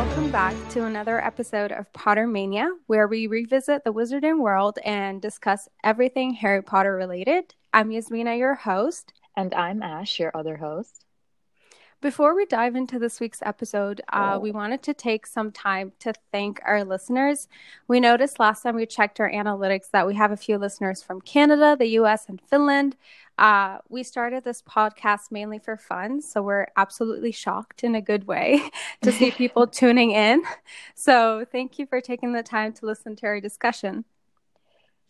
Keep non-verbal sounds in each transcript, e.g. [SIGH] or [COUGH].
welcome back to another episode of Pottermania, where we revisit the wizarding world and discuss everything Harry Potter related. I'm Yasmina, your host. And I'm Ash, your other host. Before we dive into this week's episode, uh, we wanted to take some time to thank our listeners. We noticed last time we checked our analytics that we have a few listeners from Canada, the US, and Finland. Uh, we started this podcast mainly for fun, so we're absolutely shocked in a good way [LAUGHS] to see people [LAUGHS] tuning in. So, thank you for taking the time to listen to our discussion.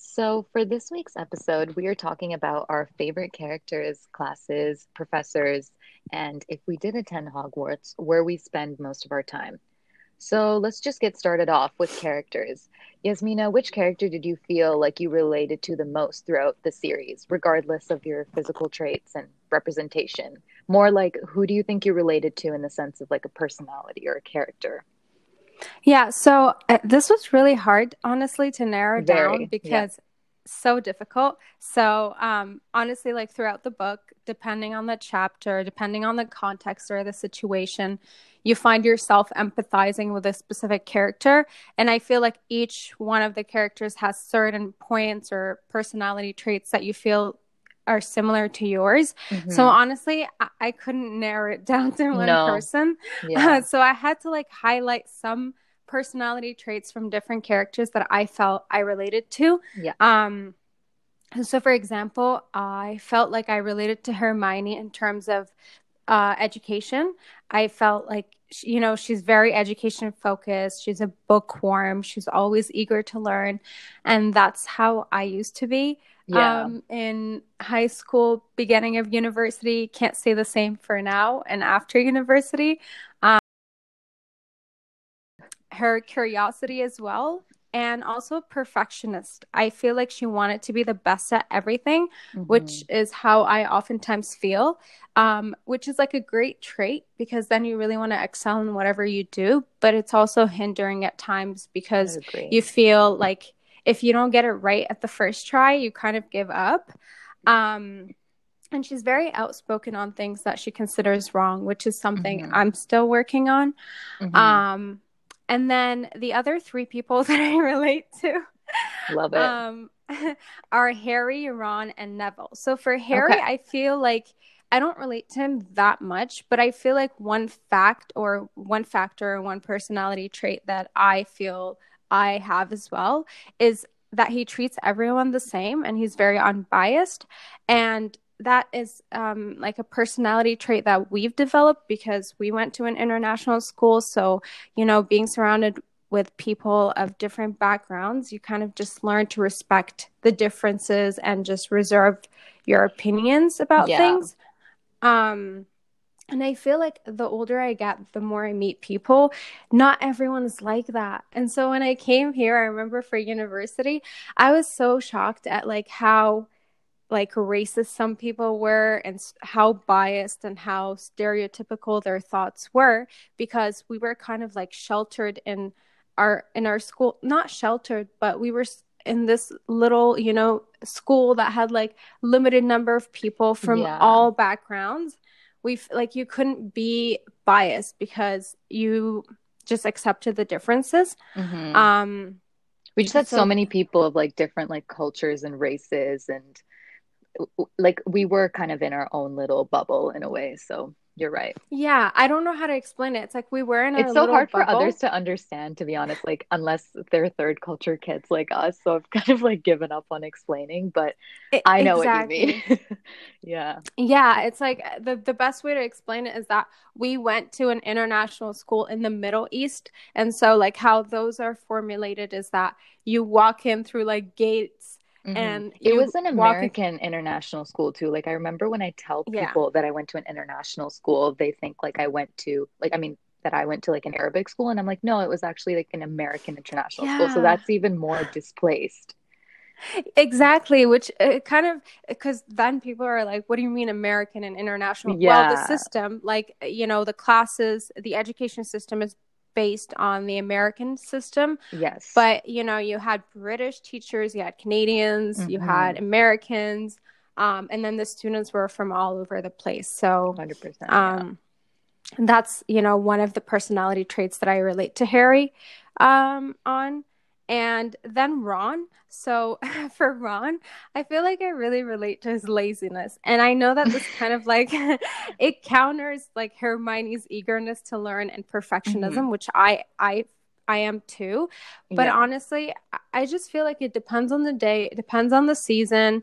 So, for this week's episode, we are talking about our favorite characters, classes, professors, and if we did attend Hogwarts, where we spend most of our time. So, let's just get started off with characters. Yasmina, which character did you feel like you related to the most throughout the series, regardless of your physical traits and representation? More like, who do you think you related to in the sense of like a personality or a character? Yeah, so uh, this was really hard, honestly, to narrow Very, down because yeah. so difficult. So, um, honestly, like throughout the book, depending on the chapter, depending on the context or the situation, you find yourself empathizing with a specific character. And I feel like each one of the characters has certain points or personality traits that you feel are similar to yours. Mm-hmm. So honestly, I-, I, couldn't narrow it down to one no. person. Yeah. Uh, so I had to like highlight some personality traits from different characters that I felt I related to. Yeah. Um so for example, I felt like I related to Hermione in terms of uh, education. I felt like you know she's very education focused she's a bookworm she's always eager to learn and that's how i used to be yeah. um, in high school beginning of university can't say the same for now and after university um, her curiosity as well and also perfectionist. I feel like she wanted to be the best at everything, mm-hmm. which is how I oftentimes feel, um, which is like a great trait because then you really want to excel in whatever you do. But it's also hindering at times because you feel like if you don't get it right at the first try, you kind of give up. Um, and she's very outspoken on things that she considers wrong, which is something mm-hmm. I'm still working on. Mm-hmm. Um, and then the other three people [LAUGHS] that I relate to love it um, [LAUGHS] are Harry, Ron, and Neville. So for Harry, okay. I feel like I don't relate to him that much, but I feel like one fact or one factor or one personality trait that I feel I have as well is that he treats everyone the same and he's very unbiased. And that is um, like a personality trait that we've developed because we went to an international school. So, you know, being surrounded with people of different backgrounds, you kind of just learn to respect the differences and just reserve your opinions about yeah. things. Um, and I feel like the older I get, the more I meet people. Not everyone is like that. And so when I came here, I remember for university, I was so shocked at like how like racist some people were and how biased and how stereotypical their thoughts were because we were kind of like sheltered in our in our school not sheltered but we were in this little you know school that had like limited number of people from yeah. all backgrounds we like you couldn't be biased because you just accepted the differences mm-hmm. um we just had so, so many people of like different like cultures and races and like we were kind of in our own little bubble in a way so you're right yeah i don't know how to explain it it's like we were in a. it's so hard bubble. for others to understand to be honest like unless they're third culture kids like us so i've [LAUGHS] kind of like given up on explaining but it, i know exactly. what you mean [LAUGHS] yeah yeah it's like uh, the, the best way to explain it is that we went to an international school in the middle east and so like how those are formulated is that you walk in through like gates Mm-hmm. And it was an American in... international school too. Like I remember when I tell people yeah. that I went to an international school, they think like I went to like I mean that I went to like an Arabic school and I'm like no, it was actually like an American international yeah. school. So that's even more displaced. Exactly, which uh, kind of because then people are like, "What do you mean American and international?" Yeah. Well, the system, like you know, the classes, the education system is based on the American system. Yes. But, you know, you had British teachers, you had Canadians, mm-hmm. you had Americans, um, and then the students were from all over the place. So, 100%. Um, that's you know one of the personality traits that I relate to Harry um, on, and then Ron. So [LAUGHS] for Ron, I feel like I really relate to his laziness, and I know that this kind of like [LAUGHS] it counters like Hermione's eagerness to learn and perfectionism, mm-hmm. which I I I am too. But yeah. honestly, I just feel like it depends on the day, it depends on the season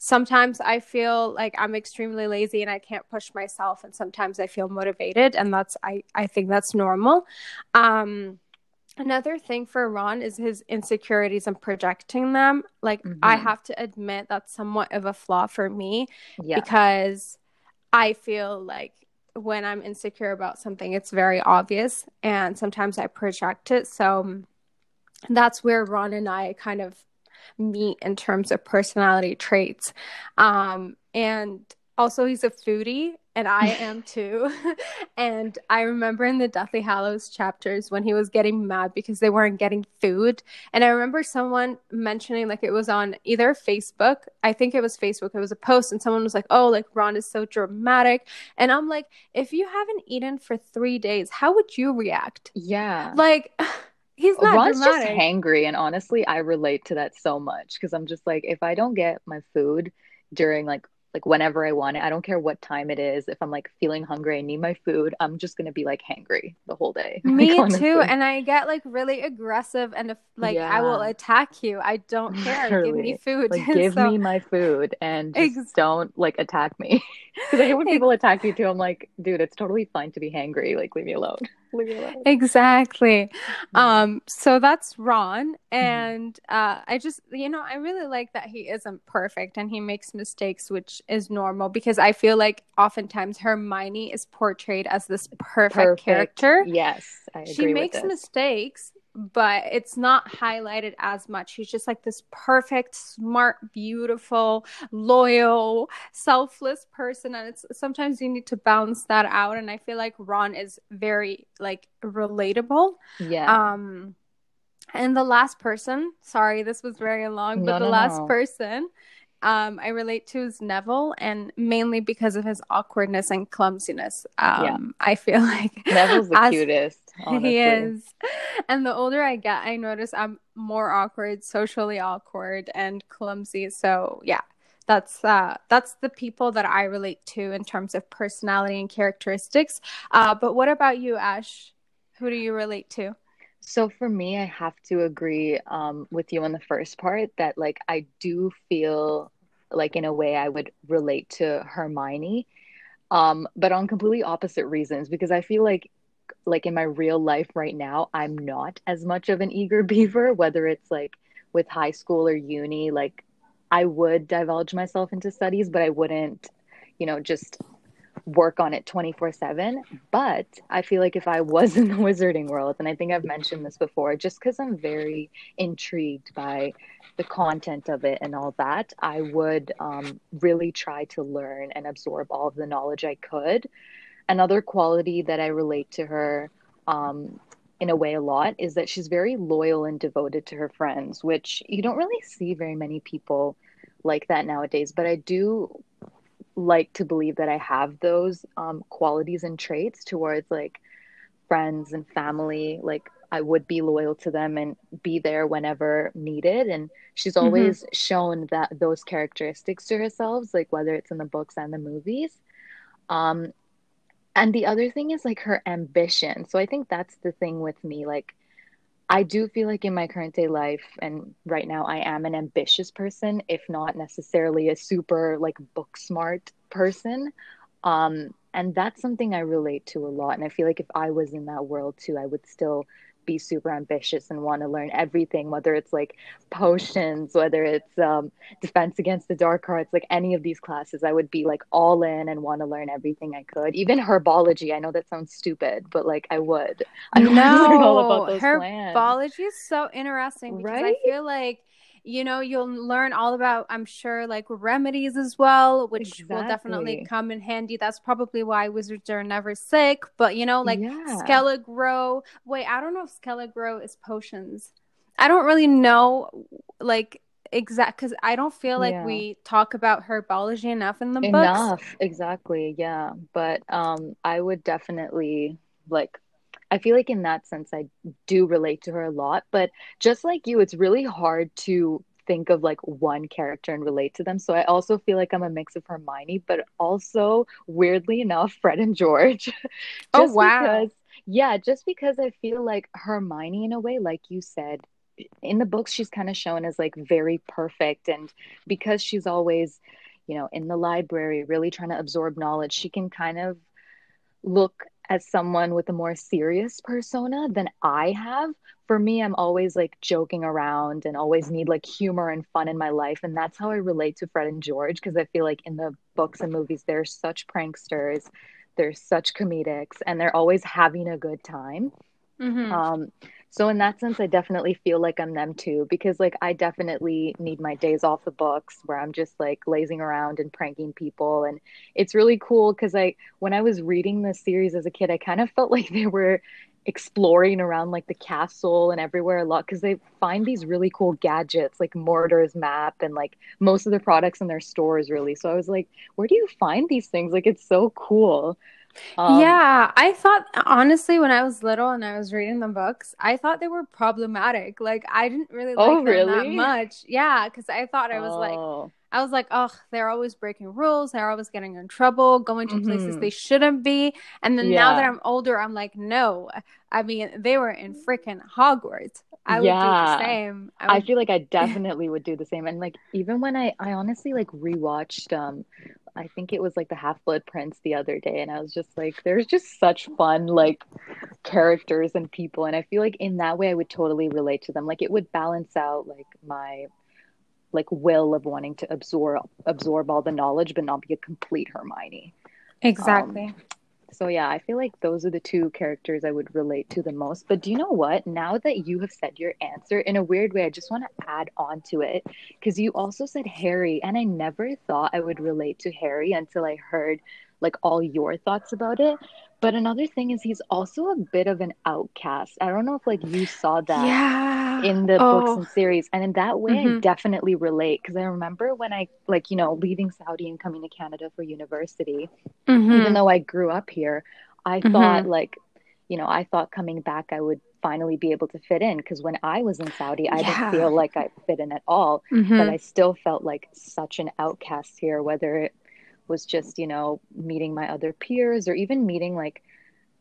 sometimes I feel like I'm extremely lazy and I can't push myself, and sometimes I feel motivated, and that's I I think that's normal. Um, another thing for Ron is his insecurities and projecting them. Like mm-hmm. I have to admit that's somewhat of a flaw for me yeah. because I feel like when I'm insecure about something, it's very obvious, and sometimes I project it. So that's where Ron and I kind of meet in terms of personality traits. Um, and also, he's a foodie, and I am [LAUGHS] too. [LAUGHS] and I remember in the Deathly Hallows chapters when he was getting mad because they weren't getting food. And I remember someone mentioning, like, it was on either Facebook, I think it was Facebook, it was a post, and someone was like, oh, like, Ron is so dramatic. And I'm like, if you haven't eaten for three days, how would you react? Yeah. Like, [SIGHS] he's not Ron's dramatic. just hangry, and honestly, I relate to that so much because I'm just like, if I don't get my food during like like whenever I want it. I don't care what time it is. If I'm like feeling hungry, I need my food. I'm just gonna be like hangry the whole day. [LAUGHS] Me like, too. And I get like really aggressive, and like yeah. I will attack you. I don't care. Literally. Give me food. Like [LAUGHS] give so... me my food, and just don't like attack me. [LAUGHS] Because I hate when people attack you too. I'm like, dude, it's totally fine to be hangry. Like leave me alone. Exactly. Um, so that's Ron. Mm-hmm. And uh, I just, you know, I really like that he isn't perfect and he makes mistakes, which is normal because I feel like oftentimes Hermione is portrayed as this perfect, perfect. character. Yes. she makes mistakes, but it's not highlighted as much. He's just like this perfect, smart, beautiful, loyal, selfless person. And it's sometimes you need to balance that out. And I feel like Ron is very like relatable. Yeah. Um and the last person, sorry, this was very long, but the no, last no. person um, I relate to is Neville, and mainly because of his awkwardness and clumsiness. Um, yeah. I feel like [LAUGHS] Neville's the as, cutest. [LAUGHS] Honestly. He is. And the older I get, I notice I'm more awkward, socially awkward, and clumsy. So yeah, that's uh, that's the people that I relate to in terms of personality and characteristics. Uh, but what about you, Ash? Who do you relate to? So for me, I have to agree um, with you on the first part that like I do feel like in a way I would relate to Hermione, um, but on completely opposite reasons because I feel like like in my real life right now, I'm not as much of an eager [LAUGHS] beaver, whether it's like with high school or uni, like I would divulge myself into studies, but I wouldn't, you know, just work on it 24 7 but i feel like if i was [LAUGHS] in the wizarding world and i think i've mentioned this before just because i'm very intrigued by the content of it and all that i would um, really try to learn and absorb all of the knowledge i could. Another quality that i relate to her um, in a way a lot is that she's very loyal and devoted to her friends which you don't really see very many people like that nowadays but i do like to believe that I have those um, qualities and traits towards like friends and family. Like I would be loyal to them and be there whenever needed. And she's mm-hmm. always mm-hmm. shown that those characteristics to herself, like whether it's in the books and the movies. Um, and the other thing is like her ambition. So I think that's the thing with me. Like I do feel like in my current day life and right now I am an ambitious person, if not necessarily a super like book smart person. Um, and that's something I relate to a lot. And I feel like if I was in that world too, I would still be super ambitious and want to learn everything, whether it's like potions, whether it's um, defense against the dark arts, like any of these classes, I would be like all in and want to learn everything I could. Even herbology, I know that sounds stupid, but like I would. I know no, herbology is so interesting because right? I feel like you know you'll learn all about i'm sure like remedies as well which exactly. will definitely come in handy that's probably why wizards are never sick but you know like yeah. skele-Gro wait i don't know if skele-Gro is potions i don't really know like exact because I don't feel like Yeah. we talk about herbology enough in the books. Enough, exactly. Yeah. But um I would definitely like I feel like in that sense I do relate to her a lot, but just like you, it's really hard to think of like one character and relate to them. So I also feel like I'm a mix of Hermione, but also weirdly enough, [LAUGHS] Fred and George. [LAUGHS] Oh, wow. because, yeah, just because I feel like Hermione in a way, like you said, in the books she's kind of shown as like very perfect and because she's always you know in the library really trying to absorb knowledge she can kind of look as someone with a more serious persona than I have. For me, I'm always like joking around and always need like humor and fun in my life. And that's how I relate to Fred and George because I feel like in the books and movies, they're such pranksters, they're such comedics, and they're always having a good time. Mhm. Um, so in that sense, I definitely feel like I'm them too, because like I definitely need my days off the books where I'm just like lazing around and pranking people. And it's really cool because I when I was reading the series as a kid, I kind of felt [LAUGHS] like they were exploring around like the castle and everywhere a lot because they find these really cool gadgets like Marauder's map and like most of the products in their stores really. So I was like, where do you find these things? Like it's so cool. Um, Yeah, I thought honestly when I was little and I was reading the books, I thought they were problematic. Like I didn't really like Oh, them that much. Yeah, because I thought I was like oh, I was like, oh, they're always breaking rules. They're always getting in trouble, going to places Mhm. they shouldn't be. And then now that I'm older, I'm like, no. I mean, they were in freaking Hogwarts. I would do the same. I I feel like I [LAUGHS] definitely would do the same. And like even when I I honestly like rewatched um I think it was like the Half-Blood Prince the other day and I was just like there's just such fun like characters and people and I feel like in that way I would totally relate to them. Like it would balance out like my like will of wanting to absorb absorb all the knowledge but not be a complete Hermione. Um, exactly. So yeah, I feel like those are the two characters I would relate to the most. But do you know what? Now that you have said your answer, in a weird way, I just want to add on to it because you also said Harry, and I never thought I would relate to Harry until I heard like all your thoughts about it. But another thing is he's also a bit of an outcast. I don't know if like you saw that yeah. in the books Oh, and series and in that way i Mhm. definitely relate because i remember when i like you know leaving saudi and coming to canada for university mhm. even though i grew up here i Mhm. thought like you know i thought coming back i would finally be able to fit in because when i was in saudi i Yeah. didn't feel like i fit in at all but i still felt like such an outcast here whether it was just you know meeting my other peers or even meeting like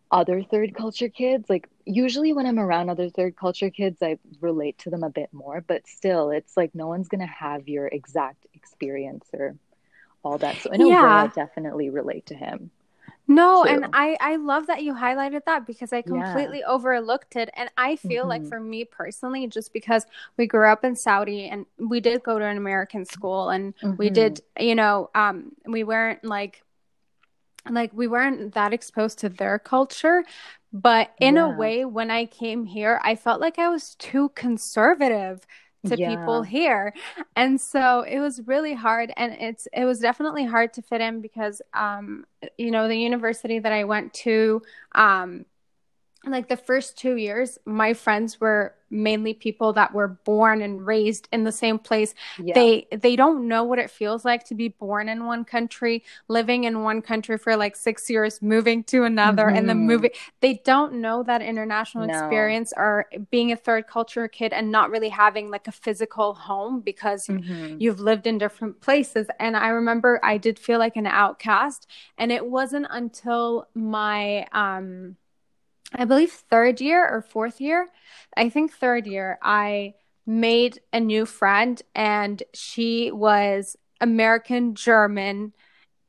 other third culture kids. Like usually when i'm around other third culture kids i relate to them a bit more but still it's like no one's going to have your exact experience or all that. So in a way i definitely relate to him No, and I I love that you highlighted that because I yeah completely overlooked it. And I feel like hmm for me personally, just because we grew up in Saudi and we did go to an American school and we hmm did, you know, um, we weren't like like we weren't that exposed to their culture. But in a way, when I came here, I felt like I was too conservative to people here. And so it was really hard and it's it was definitely hard to fit in because um you know the university that I went to um like the first two years, my friends were mainly people that were born and raised in the same place. yeah They they don't know what it feels like to be born in one country, living in one country for like six years, moving to another, and then hmm moving. They don't know that international no experience or being a third culture kid and not really having like a physical home because hmm you've lived in different places. And I remember I did feel like an outcast, and it wasn't until my um I believe third year or fourth year. I think third year, I made a new friend, and she was American German.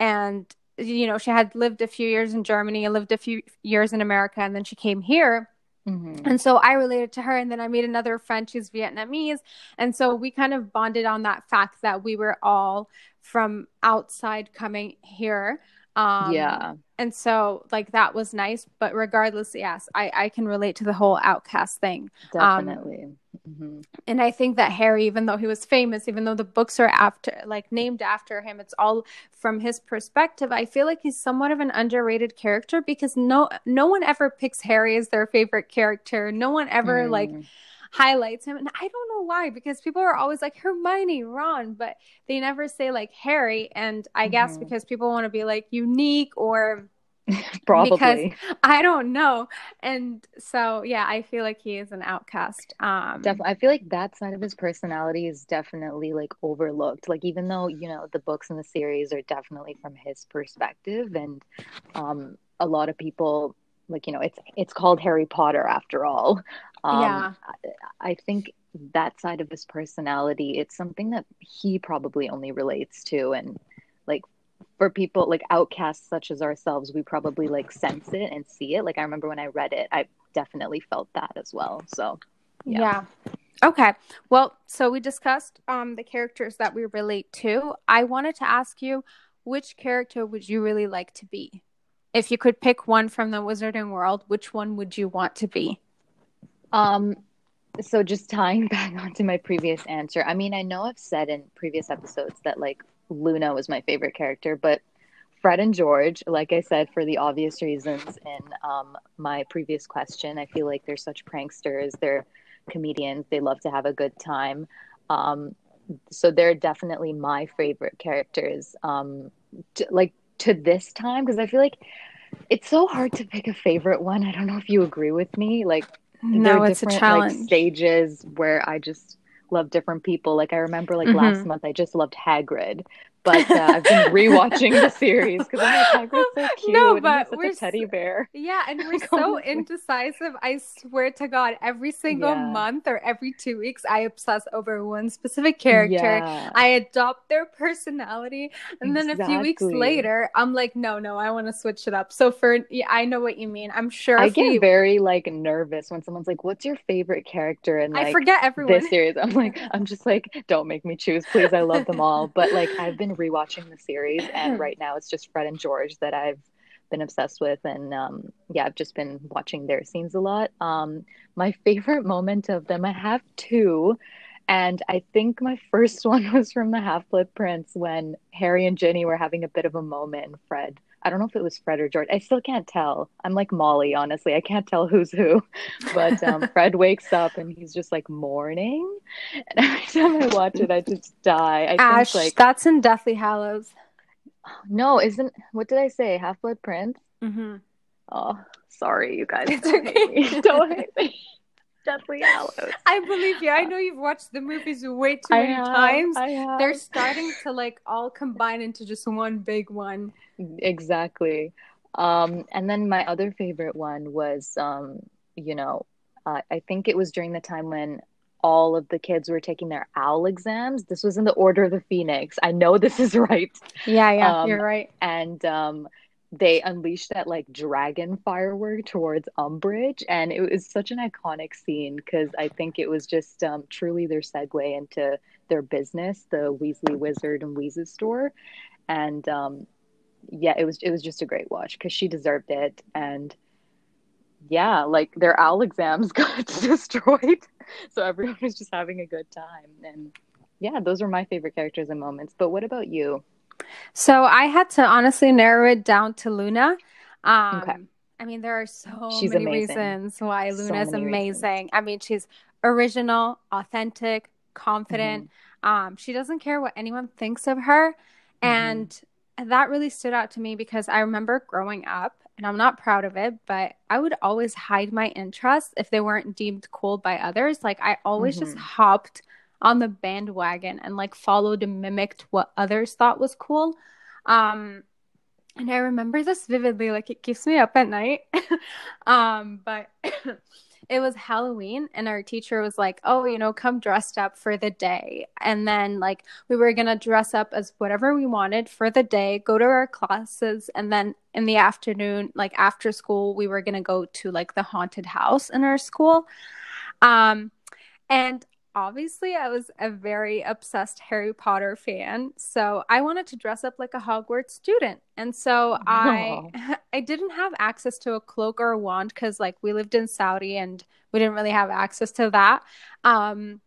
And, you know, she had lived a few years in Germany and lived a few years in America, and then she came here. hmm And so I related to her, and then I made another friend who's Vietnamese. And so we kind of bonded on that fact that we were all from outside coming here. Um, yeah and so like that was nice. But regardless, yes, I, I can relate to the whole outcast thing. Um, definitely hmm and I think that Harry, even though he was famous, even though the books are after like named after him, it's all from his perspective. I feel like he's somewhat of an underrated character because no no one ever picks Harry as their favorite character. No one ever like mm. Highlights him. And I don't know why, because people are always like Hermione, Ron, but they never say like Harry. And I mm-hmm. guess because people want to be like unique or [LAUGHS] probably because I don't know. And so yeah, I feel like he is an outcast. Um definitely I feel like that side of his personality is definitely like overlooked. Like even though, you know, the books in the series are definitely from his perspective and um a lot of people like you know it's it's called harry potter after all um, yeah. I, I think that side of his personality it's something that he probably only relates to. And like for people like outcasts such as ourselves we probably like sense it and see it. Like i remember when i read it i definitely felt that as well. So yeah, yeah. okay. Well so we discussed um the characters that we relate to. I wanted to ask you which character would you really like to be? If you could pick one from the wizarding world, which one would you want to be? Um, so just tying [LAUGHS] back onto my previous answer, I mean, I know I've said in previous episodes that like Luna was my favorite character, but Fred and George, like I said, for the obvious reasons in um, my previous question, I feel like they're such pranksters. They're comedians. They love to have a good time. Um, so they're definitely my favorite characters. Um, to, like to this time because I feel like it's so hard to pick a favorite one. I don't know if you agree with me. Like no, it's a challenge. Like, stages where I just love different people. Like I remember like mm-hmm. last month I just loved Hagrid but uh, I've been [LAUGHS] rewatching the series because I'm like, Hagrid's so cute. No, but we're a teddy bear. Yeah, and we're [LAUGHS] so indecisive. I swear to God, every single yeah. month or every two weeks, I obsess over one specific character. Yeah. I adopt their personality, and exactly. then a few weeks later, I'm like, no, no, I want to switch it up. So for yeah, I know what you mean. I'm sure I get very like nervous when someone's like, "What's your favorite character?" And like, I forget everyone. This series, I'm like, I'm just like, don't make me choose, please. I love them all, but like, I've [LAUGHS] been rewatching the series, and [CLEARS THROAT] right now it's just Fred and George that I've been obsessed with, and um, yeah, I've just been watching their scenes a lot. Um, my [LAUGHS] favorite moment of them, I have two, and I think my first [LAUGHS] one was from the Half Blood Prince when Harry and Ginny were having a bit of a moment, and Fred. I don't know if it was Fred or George. I still can't tell. I'm like Molly, honestly. I can't tell who's who. [LAUGHS] But um, [LAUGHS] Fred wakes up and he's just like morning. And [LAUGHS] every time I watch it, I just die. I Ash, think, like that's in Deathly Hallows. No, isn't what did I say? Half Blood Prince. Mm-hmm. Oh, sorry, you guys. Don't hate me. Don't hate me. Deathly Hallows. [LAUGHS] I believe you. I know you've watched the movies way too many have, times. They're starting to like all combine into just one big one. Exactly. Um, and then my other favorite one was, um, you know, uh, I think it was during the time when all of the kids were taking their owl exams. This was in the Order of the Phoenix. I know this is [LAUGHS] right. Yeah, yeah, um, you're right. And um, they unleashed that like dragon firework towards Umbridge, and it was such an iconic scene because I think it was just um, truly their segue into their business, the Weasley Wizard and Weasley store, and um, yeah, it was it was just a great watch because she deserved it, and yeah, like their owl exams [LAUGHS] got [LAUGHS] destroyed, so everyone was just having a good time, and yeah, those were my favorite characters and moments. But what about you? So I had to honestly narrow it down to Luna. Um, okay. I mean, there are so she's many amazing. reasons why Luna is so amazing. Reasons. I mean, she's original, authentic, confident. Mm-hmm. Um, she doesn't care what anyone thinks of her. Mm-hmm. And that really stood out to me because I remember growing up, and I'm not proud of it, but I would always hide my interests if they weren't deemed cool by others. Like, I always mm-hmm. just hopped on the bandwagon and like followed and mimicked what others thought was cool. Um, and I remember this vividly, like it keeps me up at night. [LAUGHS] um, but [COUGHS] it was Halloween, and our teacher was like, Oh, you know, come dressed up for the day. And then, like, we were gonna dress up as whatever we wanted for the day, go to our classes, and then in the afternoon, like after school, we were gonna go to like the haunted house in our school. Um, and obviously I was a very obsessed Harry Potter fan, so I wanted to dress up like a Hogwarts student. And so oh. I [LAUGHS] I didn't have access to a cloak or a wand cuz like we lived in Saudi and we didn't really have access to that. Um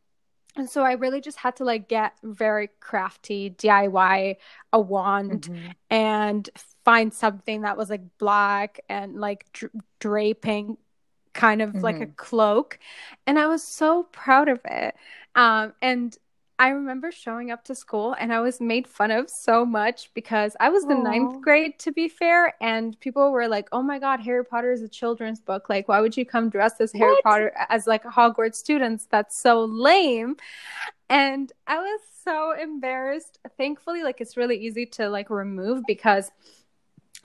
and so I really just had to like get very crafty, DIY a wand mm-hmm. and find something that was like black and like dra- draping kind of mm-hmm. like a mm-hmm. cloak. And I was so proud of it. Um, and I remember showing up to school and I was made fun of so much because I was the Aww. ninth grade, to be fair. And people were like, oh my God, Harry Potter is a children's book. Like, why would you come dressed as Harry what? Potter as like a Hogwarts students? That's so lame. And I was so embarrassed. Thankfully, like, it's really easy to like remove because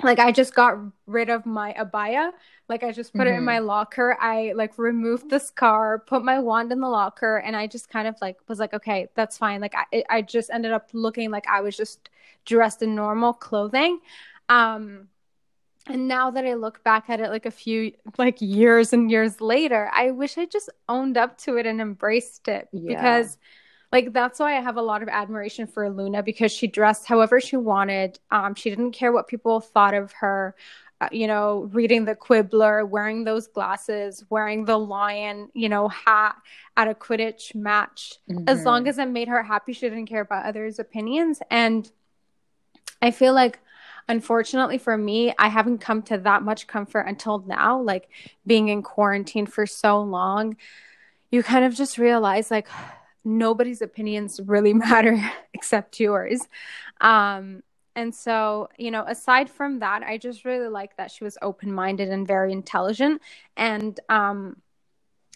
like I just got rid of my abaya. Like I just put mm-hmm. it in my mm-hmm. locker. I like removed the scar, put my wand in the locker, and I just kind of like was like, okay, that's fine. Like I I just ended up looking like I was just dressed in normal clothing. Um and now that I look back at it like a few like years and years later, I wish I just owned up to it and embraced it yeah. because like that's why I have a lot of admiration for Luna because she dressed however she wanted. Um, she didn't care what people thought of her. Uh, you know, reading the Quibbler, wearing those glasses, wearing the lion, you know, hat at a Quidditch match. Mm-hmm. As long as it made her happy, she didn't care about others' opinions. And I feel like unfortunately for me, I haven't come to that much comfort until now, like being in quarantine for so long. You kind of just realize, like, nobody's opinions really [LAUGHS] matter except yours. Um, and so, you know, aside from that, I just really like that she was open minded and very intelligent. And, um,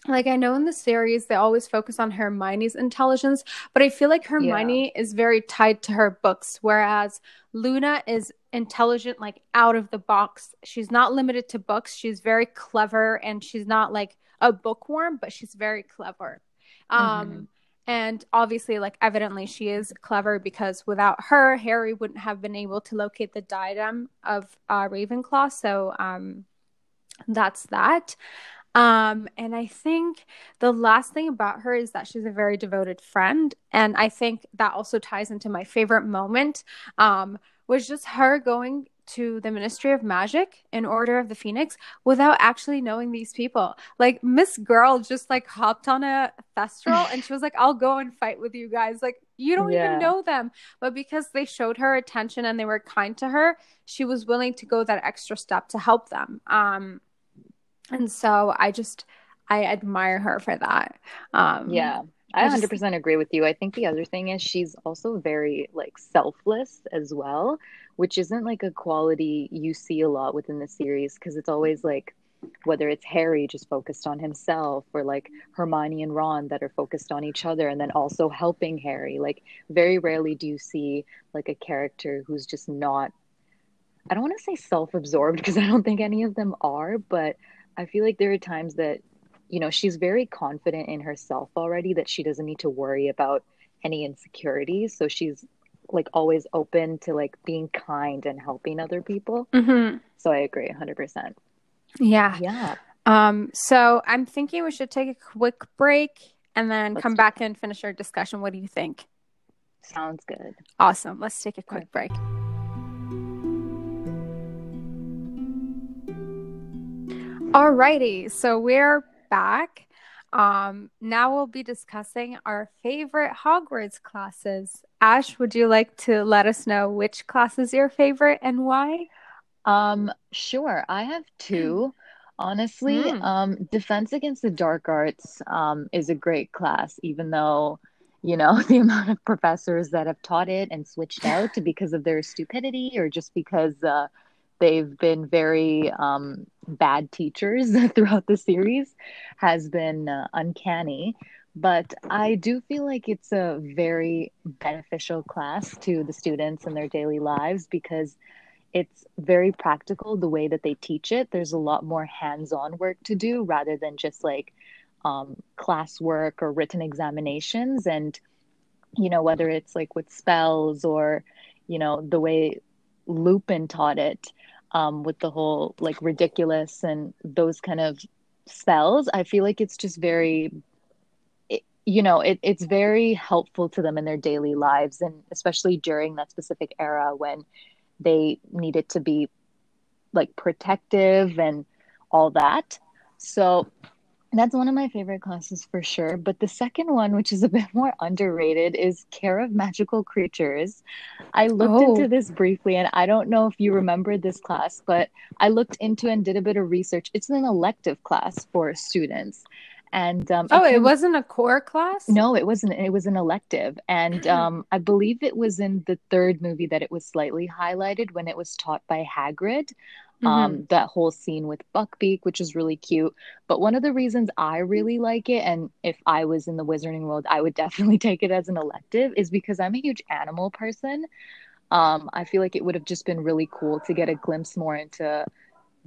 like I know in the series they always focus on Hermione's intelligence, but I feel like Hermione yeah. is very tied to her books, whereas Luna is intelligent, like out of the box. She's not limited to books. She's very clever, and she's not like a bookworm, but she's very clever. Um, mm-hmm. And obviously, like, evidently, she is clever because without her, Harry wouldn't have been able to locate the diadem of uh, Ravenclaw. So, um, that's that. Um, and I think the last thing about her is that she's a very devoted friend. And I think that also ties into my favorite moment, um, was just her going to the Ministry of Magic in Order of the Phoenix without actually knowing these people. Like Miss Girl just like hopped on a thestral and she was like, I'll go and fight with you guys. Like you don't yeah. even know them. But because they showed her attention and they were kind to her, she was willing to go that extra step to help them. Um and so I just I admire her for that. Um Yeah. I 100% agree with you. I think the other thing is she's also very like selfless as well which isn't like a quality you see a lot within the series because it's always like whether it's Harry just focused on himself or like Hermione and Ron that are focused on each other and then also helping Harry. Like very rarely do you see like a character who's just not I don't want to say self-absorbed because I don't think any of them are, but I feel like there are times that you know, she's very confident in herself already that she doesn't need to worry about any insecurities. So she's like always open to like being kind and helping other people. Mm-hmm. So I agree 100%. Yeah. Yeah. Um, so I'm thinking we should take a quick break and then Let's come back and finish our discussion. What do you think? Sounds good. Awesome. Let's take a quick break. Alrighty, so we're back. Um, now we'll be discussing our favorite Hogwarts classes. Ash, would you like to let us know which class is your favorite and why? Um, sure. I have two. Honestly, mm. um, Defense Against the Dark Arts um, is a great class, even though, you know, [LAUGHS] the amount of professors that have taught it and switched out [SIGHS] because of their stupidity or just because uh, they've been very um, bad teachers [LAUGHS] throughout the series has been uh, uncanny. But I do feel like it's a very beneficial class to the students in their daily lives because it's very practical the way that they teach it. There's a lot more hands on work to do rather than just like um, classwork or written examinations. And, you know, whether it's like with spells or, you know, the way Lupin taught it, um, with the whole like Riddikulus and those kind of spells i feel like it's just very you know it, it's very helpful to them in their daily lives and especially during that specific era when they needed to be like protective and all that so That's one of my favorite classes for sure. But the second one, which is a [LAUGHS] bit more underrated, is Care of Magical Creatures. I looked oh. into this briefly, and I don't know if you remember this class, but I looked into and did a bit of research. It's an elective class for students. And um, oh, it, wasn't a core class. No, it wasn't. It was an elective, and um, I believe it was in the third movie that it was slightly highlighted when it was taught by Hagrid. Um, mm-hmm. that whole scene with Buckbeak, which is really cute. But one of the reasons I really like it, and if I was in the wizarding world, I would [LAUGHS] definitely take it as an elective, is because I'm a huge animal person. Um, I feel like it would have just been really cool to get a glimpse more into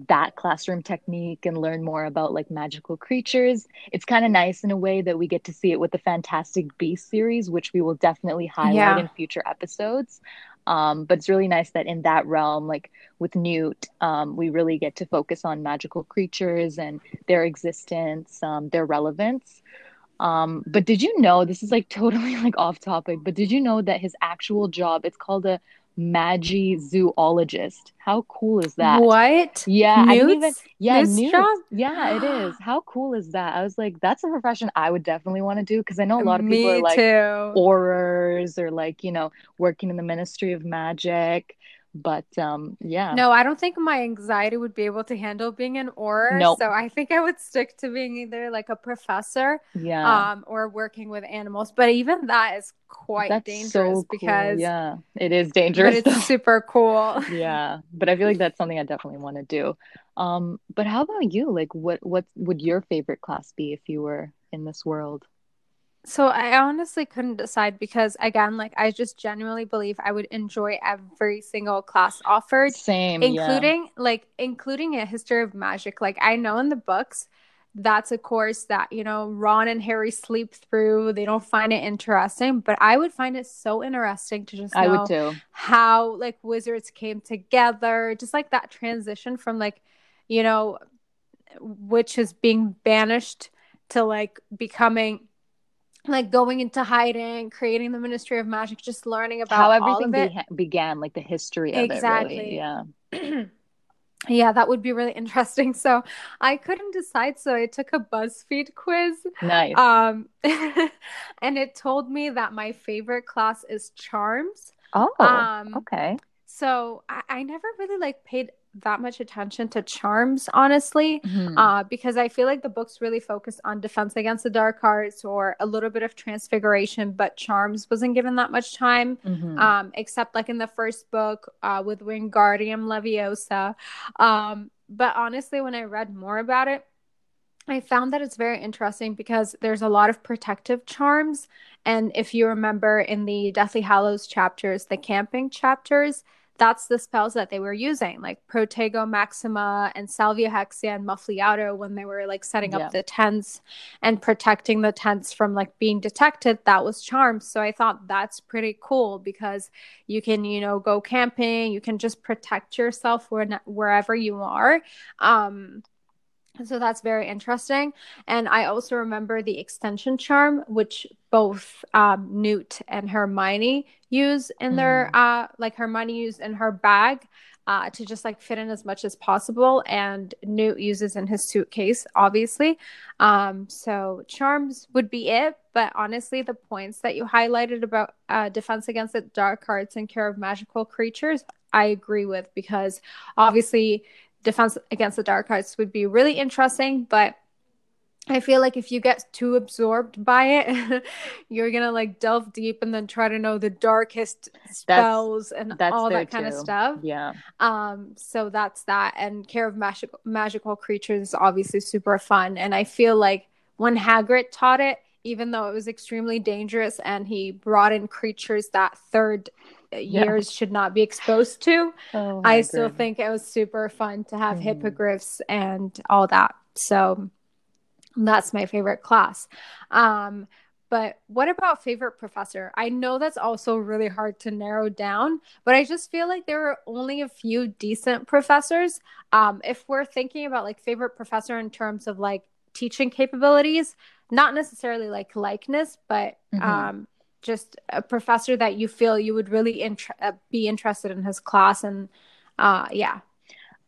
that classroom technique and learn more about like magical creatures. It's kind of nice in a way that we get to see it with the Fantastic Beasts series, which we will definitely highlight yeah. in future episodes. Um, but it's really nice that in that realm, like with Newt, um, we really get to focus on magical creatures and their existence, um, their relevance. Um, but did you know this is like [LAUGHS] totally like off topic? But did you know that his actual job it's called a magizoologist. How cool is that? What? Yeah, Newt's? I didn't even. Yeah, Newt's? Yeah, it is. [GASPS] How cool is that? I was like, that's a profession I would definitely want to do because I know a lot of people are like too. Aurors or like you know working in the Ministry of Magic but um yeah. No i don't think my anxiety would be able to handle being an Auror nope. so i think i would stick to being either like a professor yeah. um or working with animals but even that is quite that's dangerous so cool. because yeah it is dangerous but [LAUGHS] it's super cool. [LAUGHS] Yeah but i feel like that's something i definitely want to do. Um but how about you? Like what what would your favorite class be if you were in this world so I honestly couldn't decide because again, like I just genuinely believe I would enjoy every single class offered. Same. Including yeah. like including a history of magic. Like I know in the books that's a course that, you know, Ron and Harry sleep through. They don't find it interesting, but I would find it so interesting to just know I would too. how like wizards came together, just like that transition from like, you know, witches being banished to like becoming like going into hiding, creating the Ministry of Magic, just learning about how everything be- began, like the history of exactly. it. Really. Yeah. [CLEARS THROAT] yeah, that would be really [LAUGHS] interesting. So I couldn't decide, so I took a BuzzFeed quiz. Nice. Um, [LAUGHS] and it told me that my favorite class is Charms. Oh, um, okay. So I, I never really like paid that much attention to charms honestly mm-hmm. uh, because i feel like the books really focused on defense against the dark arts or a little bit of transfiguration but charms wasn't given that much time mm-hmm. um, except like in the first book uh, with wingardium leviosa um, but honestly when i read more about it I found that it's very interesting because there's a lot of protective charms. And if you remember in the Deathly Hallows chapters, the camping chapters, that's the spells that they were using, like Protego Maxima and Salvio Hexia and Muffliato when they were like setting yeah. up the tents and protecting the tents from like being detected. That was charms. So I thought that's pretty cool because you can, you know, go camping, you can just protect yourself where, wherever you are. Um, so that's very interesting. And I also remember the extension charm, which both um, Newt and Hermione use in their, mm. uh, like Hermione used in her bag uh, to just like fit in as much as possible. And Newt uses in his suitcase, obviously. Um, so charms would be it. But honestly, the points that you highlighted about uh, defense against the dark arts and care of magical creatures, I agree with because obviously defense against the dark arts would be really interesting, but I feel like if you get too absorbed by it, [LAUGHS] you're gonna like delve deep and then try to know the darkest spells that's, and that's all that kind too. of stuff. Yeah. Um. So that's that. And care of magical magical creatures is obviously super fun. And I feel like when Hagrid taught it, even though it was extremely dangerous, and he brought in creatures that third years yeah. should not be exposed to. Oh, I, still think it was super fun to have mm. hippogriffs and all that. So that's my favorite class. Um, but what about favorite professor? I know that's also really hard to narrow down, but I just feel like there are only a few decent professors. Um, if we're thinking about like favorite professor in terms of like teaching capabilities, not necessarily like likeness, but mm-hmm. um, just a professor that you feel you would really int- uh, be interested in his class and uh, yeah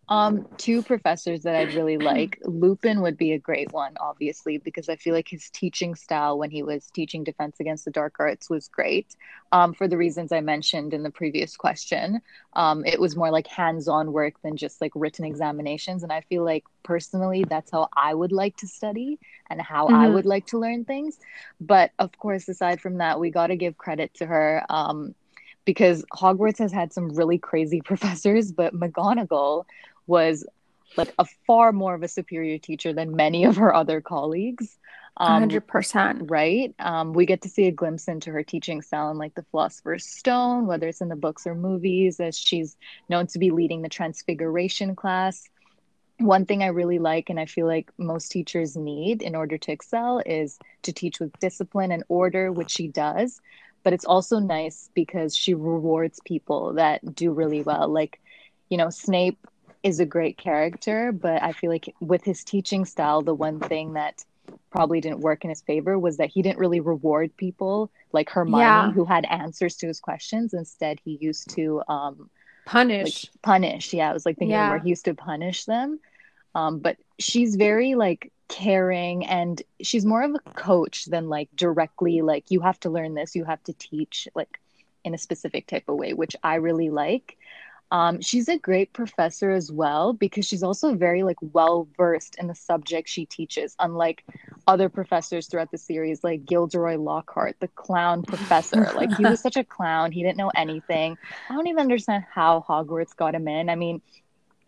Um, two professors that I'd really like. Lupin would be a great one, obviously, because I feel like his teaching style when he was teaching Defense Against the Dark Arts was great. Um, for the reasons I mentioned in the previous question, um, it was more like hands-on work than just like written examinations, and I feel like personally that's how I would like to study and how mm-hmm. I would like to learn things. But of course, aside from that, we got to give credit to her. Um, because Hogwarts has had some really crazy [LAUGHS] professors, but McGonagall was like a far more of a superior teacher than many of her other colleagues. Um, 100%. Right. Um, we get to see a glimpse into her teaching style in like the Philosopher's Stone, whether it's in the books or movies, as she's known to be leading the Transfiguration class. One thing I really like, and I feel like most teachers need in order to excel, is to teach with discipline and order, which she does. But it's also nice because she rewards people that do really well. Like, you know, Snape is a great character, but I feel like with his teaching style, the one thing that probably didn't work in his favor was that he didn't really reward people like Hermione yeah. who had answers to his questions. Instead, he used to um, punish. Like, punish. Yeah, it was like the yeah. where he used to punish them. Um, but she's very like caring and she's more of a coach than like directly like you have to learn this, you have to teach like in a specific type of way, which I really like. Um, she's a great professor as well because she's also very like well versed in the subject she teaches, unlike other professors throughout the series, like Gilderoy Lockhart, the clown professor. [LAUGHS] like he was such a clown, he didn't know anything. I don't even understand how Hogwarts got him in. I mean,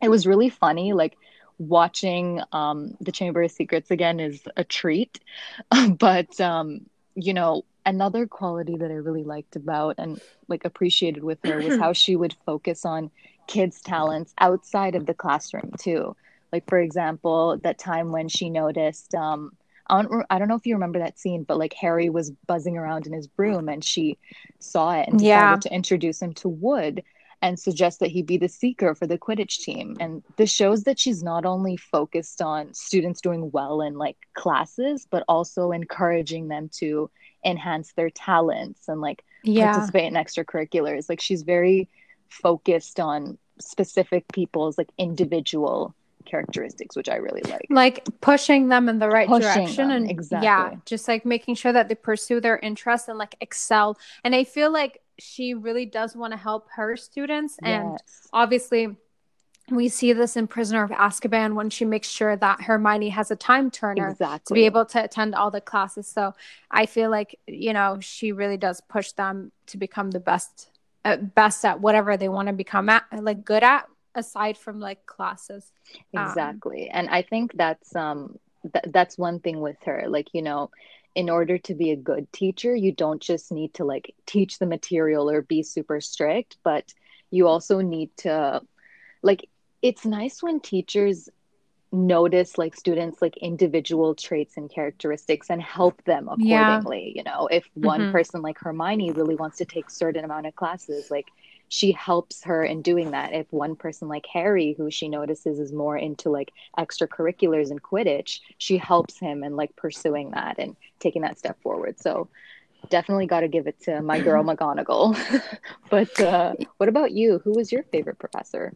it was really funny, like watching um, the Chamber of Secrets again is a treat, [LAUGHS] but um, you know another quality that I really liked about and like appreciated with her was how [CLEARS THROAT] she would focus on kids' talents outside of the classroom too. Like for example, that time when she noticed um I don't, I don't know if you remember that scene, but like Harry was buzzing around in his broom and she saw it and decided yeah. to introduce him to Wood and suggest that he be the seeker for the Quidditch team. And this shows that she's not only focused on students doing well in like classes, but also encouraging them to enhance their talents and like yeah. participate in extracurriculars. Like she's very focused on specific people's like individual characteristics, which I really like. Like pushing them in the right pushing direction them, and exactly. yeah, just like making sure that they pursue their interests and like excel. And I feel like she really does want to help her students and yes. obviously we see this in Prisoner of Azkaban when she makes sure that Hermione has a time turner exactly. to be able to attend all the classes. So I feel like you know she really does push them to become the best, uh, best at whatever they want to become at, like good at, aside from like classes. Um, exactly, um, and I think that's um th- that's one thing with her. Like you know, in order to be a good teacher, you don't just need to like teach the material or be super strict, but you also need to like it's nice when teachers notice like students like individual traits and characteristics and help them accordingly yeah. you know? If one mm-hmm. person like hermione really wants to take certain amount of classes like she helps her in doing that. If one person like harry who she notices is more into like extracurriculars and quidditch she helps him in like pursuing that and taking that step forward. So definitely got to give it to my girl [CLEARS THROAT] mcgonagall. [LAUGHS] But uh, what about you? Who was your favorite professor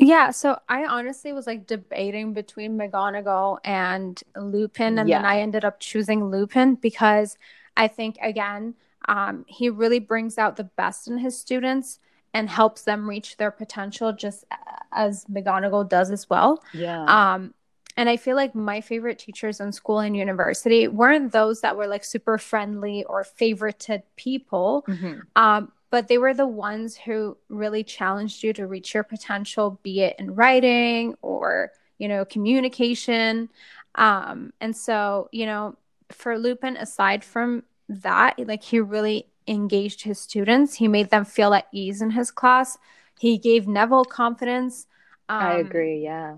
yeah, so I honestly was like debating between McGonagall and Lupin, and yeah. then I ended up choosing Lupin because I think again, um, he really brings out the best in his students and helps them reach their potential, just as McGonagall does as well. Yeah. Um, and I feel like my favorite teachers in school and university weren't those that were like super friendly or favorited people. Mm-hmm. Um, but they were the ones who really challenged you to reach your potential, be it in writing or, you know, communication. Um, and so, you know, for Lupin, aside from that, like he really engaged his students, he made them feel at ease in his class. He gave Neville confidence. Um, I agree. Yeah.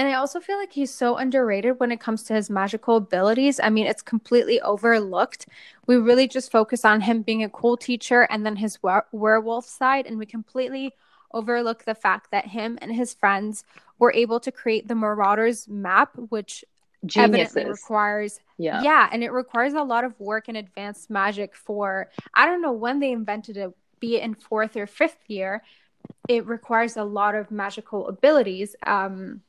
And I also feel like he's so underrated when it comes to his magical abilities. I mean, it's completely overlooked. We really just focus on him being a cool teacher and then his were- werewolf side, and we completely overlook the fact that him and his friends were able to create the Marauder's map, which Geniuses. evidently requires yeah yeah and it requires a lot of work and advanced magic for i don't know when they invented it be it in fourth or fifth year it requires a lot of magical abilities um,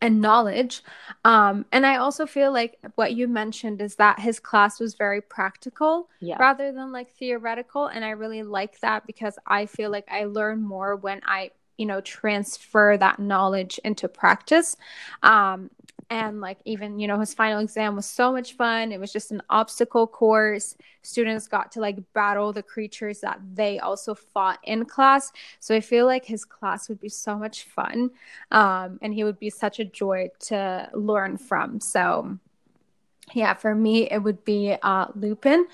and knowledge. Um, and I also feel like what you mentioned is that his class was very practical yeah. rather than like theoretical. And I really like that because I feel like I learn more when I you know transfer that knowledge into practice um, and like even you know his final exam was so much fun. It was just an obstacle course. Students got to like battle the creatures that they also fought in class. So i feel like his class would be so much fun um, and he would be such a joy to learn from. So yeah for me it would be uh, lupin.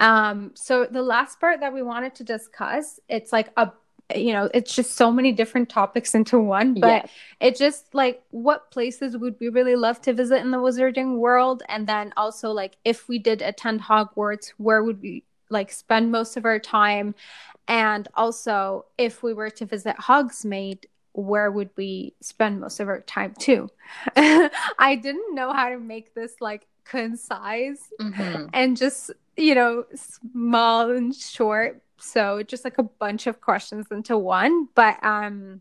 Um, so the last part that we wanted to discuss it's like a you know it's just so many different topics into one but yes. it just like what places would we really love to visit in the wizarding world and then also like if we did attend hogwarts where would we like spend most of our time and also if we were to visit hogsmeade where would we spend most of our time too [LAUGHS] i didn't know how to make this like concise mm-hmm. and just you know small and short so just like a bunch of questions into one but um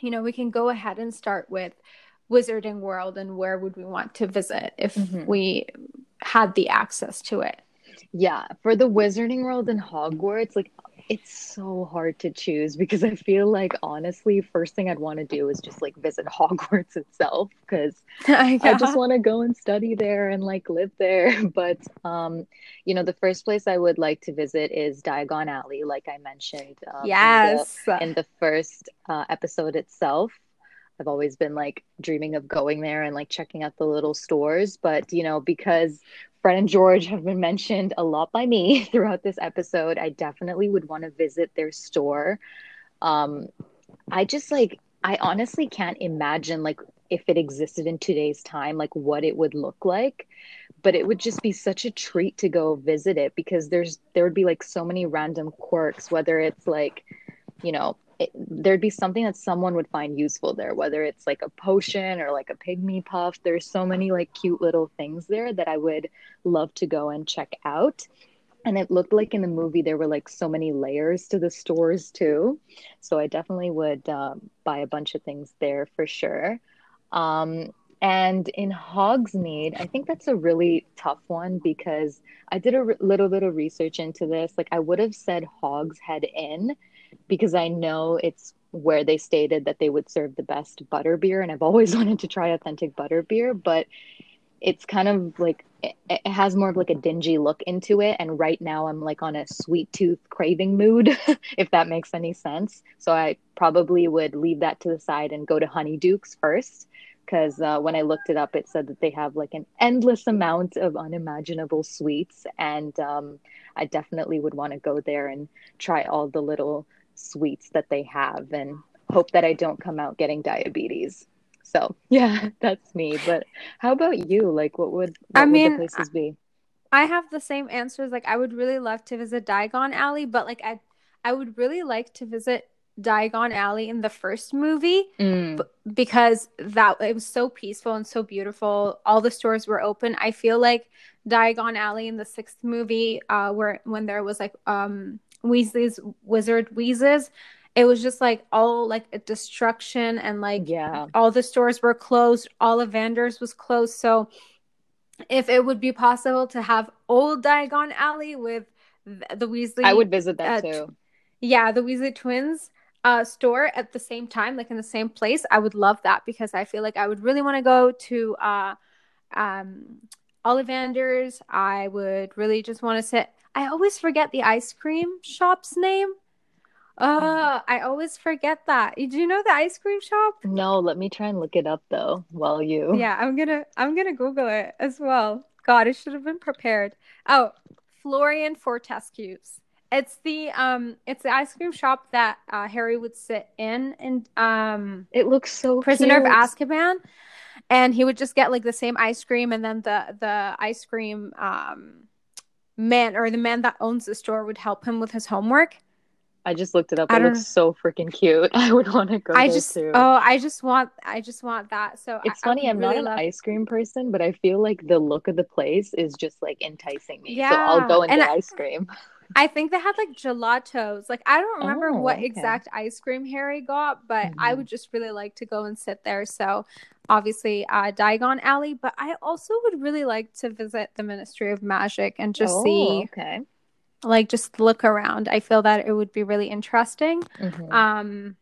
you know we can go ahead and start with wizarding world and where would we want to visit if mm-hmm. we had the access to it yeah for the wizarding world in hogwarts like it's so hard to choose because I feel like honestly, first thing I'd want to do is just like visit [LAUGHS] Hogwarts itself because [LAUGHS] I, I just want to go and study there and like live there. [LAUGHS] But um, you know, the first place I would like to visit is Diagon Alley, like I mentioned. Um, yes. In the, in the first uh, episode itself. I've always been like dreaming of going there and like checking out the little stores. But, you know, because Fred and George have been mentioned a lot by me [LAUGHS] throughout this episode. I definitely would want to visit their store. Um, I just like, I honestly can't imagine like if it existed in today's time, like what it would look like. But it would just be such a treat to go visit it because there's there would be like so many random quirks, whether it's like, you know, it, there'd be something that someone would find useful there, whether it's like a potion or like a pygmy puff. There's so many like cute little things there that I would love to go and check out. And it looked like in the movie there were like so many layers to the stores too. So I definitely would um, buy a bunch of things there for sure. Um, and in Hogsmeade, I think that's a really tough one because I did a r- little bit of research into this. Like I would have said Hogshead Inn because I know it's where they stated that they would serve the best butter beer and I've always [LAUGHS] wanted to try authentic butter beer but it's kind of like it, has more of like a dingy look into it and right now I'm like on a sweet tooth craving mood [LAUGHS] if that makes any sense. So I probably would leave that to the side and go to Honeydukes first because uh, when I looked it up, it said that they have like an endless amount of unimaginable sweets, and um, I definitely would want to go there and try all the little sweets that they have and hope that I don't come out getting diabetes. So [LAUGHS] yeah, that's me. But how about you? Like, what would what I mean? Would the places be? I have the same answers. Like, I would really love to visit Diagon Alley, but like, I I would really like to visit Diagon Alley in the first movie mm. b- because that it was so peaceful and so beautiful. All the stores were open. I feel like Diagon Alley in the sixth movie, uh, where when there was like um Weasley's Wizard Wheezes. It was just like all like a destruction and like yeah, all the stores were closed. Ollivander's was closed. So if it would be possible to have old Diagon Alley with the Weasley, I would visit that uh, too. Yeah, the Weasley twins uh, store at the same time, like in the same place. I would love that because I feel like I would really want to go to uh, um, Ollivander's. I would really just want to sit I always forget the ice cream shop's name. Uh, I always forget that. Do you know the ice cream shop? No, let me try and look it up though while you Yeah, I'm gonna I'm gonna Google it as well. God, I should have been prepared. Oh, Florian Fortescue's. It's the um it's the ice cream shop that uh, Harry would sit in and um it looks so Prisoner cute. of Azkaban. And he would just get like the same ice cream and then the the ice cream um man or the man that owns the store would help him with his homework. I just looked it up. It looks so freaking cute. [LAUGHS] I would want to go. I just too. oh, I just want I just want that. So it's I, funny. I am really not an love... ice cream person, but I feel like the look of the place is just like enticing me. Yeah. So I'll go and, and get I, ice cream. [LAUGHS] I think they had like gelatos. Like I don't remember oh, what okay. exact ice cream Harry got, but mm-hmm. I would just really like to go and sit there. So obviously uh Diagon Alley, but I also would really like to visit the Ministry of Magic and just oh, see okay. Like just look around. I feel that it would be really interesting. Mm-hmm. Um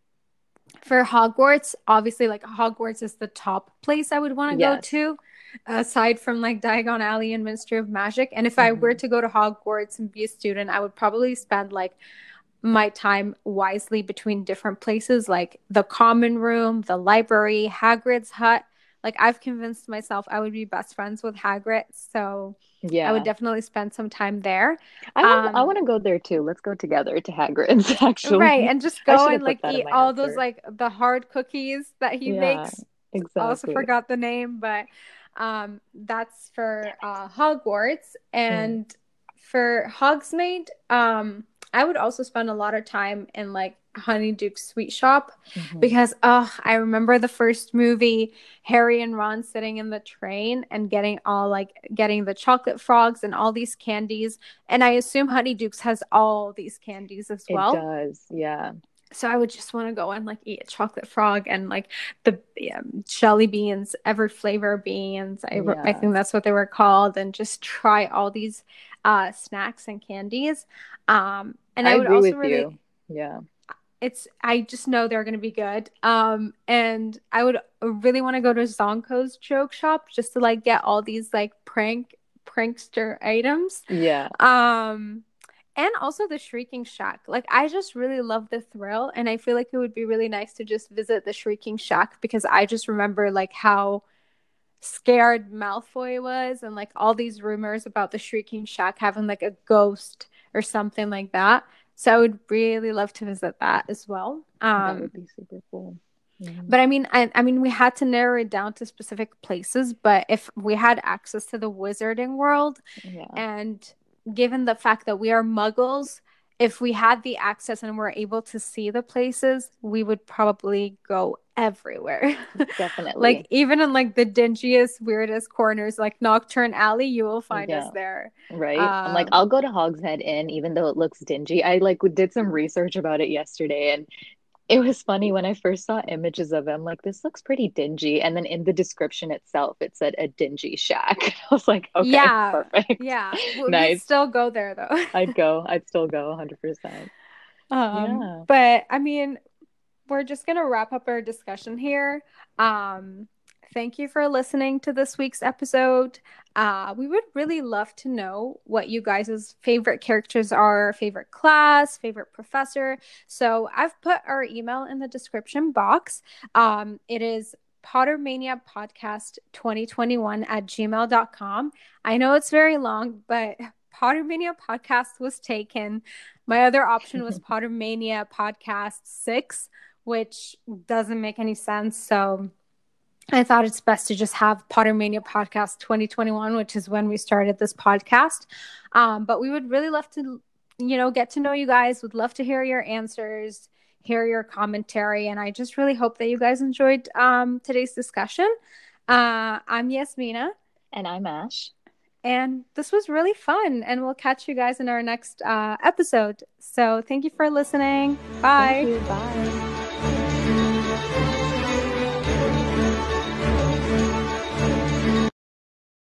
for Hogwarts, obviously like Hogwarts is the top place I would want to yes. go to aside from like Diagon Alley and Ministry of Magic. And if mm-hmm. I were mm-hmm. to go to Hogwarts and be a student, I would probably spend like my time wisely between different places like the common room, the library, Hagrid's hut. Like I've convinced myself I would be best friends with Hagrid, so yeah, I would definitely spend some time there. I want, um, I want to go there too. Let's go together to Hagrid's [LAUGHS] actually, right? And just go and like eat all answer. those like the hard cookies that he yeah, makes. Exactly. I also forgot the name, but um, that's for uh, Hogwarts. And mm. for Hogsmeade, um, I would also spend a lot of time in like Honeyduke's sweet shop mm-hmm. because oh I remember the first movie Harry and Ron sitting in the train and getting all like getting the chocolate frogs and all these candies and I assume Honeyduke's has all these candies as well. It does, yeah so I would just want to go and like eat a chocolate frog and like the um, jelly beans, ever flavor beans. I, yeah. I think that's what they were called, and just try all these uh, snacks and candies. Um, and I, I would also really, you. yeah, it's I just know they're gonna be good. Um, and I would really want to go to Zonko's joke shop just to like get all these like prank prankster items. Yeah. Um and also the shrieking shack like i just really love the thrill and i feel like it would be really nice to just visit the shrieking shack because i just remember like how scared malfoy was and like all these rumors about the shrieking shack having like a ghost or something like that so i would really love to visit that as well um that would be super cool mm-hmm. But I mean, I, I mean, we had to narrow it down to specific places. But if we had access to the wizarding world, yeah. and given the fact that we are muggles, if we had the access and were able to see the places, we would probably go everywhere. [LAUGHS] Definitely. like even in like the dingiest, weirdest corners, like Knockturn Alley, you will find yeah. us there. Right. Um, I'm like, um, I'll go to Hogshead Inn, even though it looks dingy. I like did some research about it yesterday, and [LAUGHS] it was funny when I first saw images of him, like, this looks pretty dingy. And then in the description itself, it said a dingy shack. [LAUGHS] I was like, okay, yeah, perfect. Yeah. [LAUGHS] Well, nice. still go there though. I'd go. I'd still go 100%. Um, yeah. But I mean, we're just going to wrap up our discussion here. Um, thank you for listening to this week's episode. Uh, we would really love to know what you guys' favorite characters are, favorite class, favorite professor. So I've put our email in the description box. Um, it is Pottermania Podcast 2021 at gmail.com. I know it's very long, but [LAUGHS] Pottermania Podcast was taken. My other option was [LAUGHS] Pottermania Podcast 6, which doesn't make any sense. So I thought it's best to just have Pottermania Podcast 2021, which is when we started this podcast. Um, but we would really love to, you know, get to know you guys. Would love to hear your answers, hear your commentary, and I just really hope that you guys enjoyed um, today's discussion. Uh, I'm Yasmina, and I'm Ash, and this was really fun. And we'll catch you guys in our next uh, episode. So thank you for listening. Bye. Bye.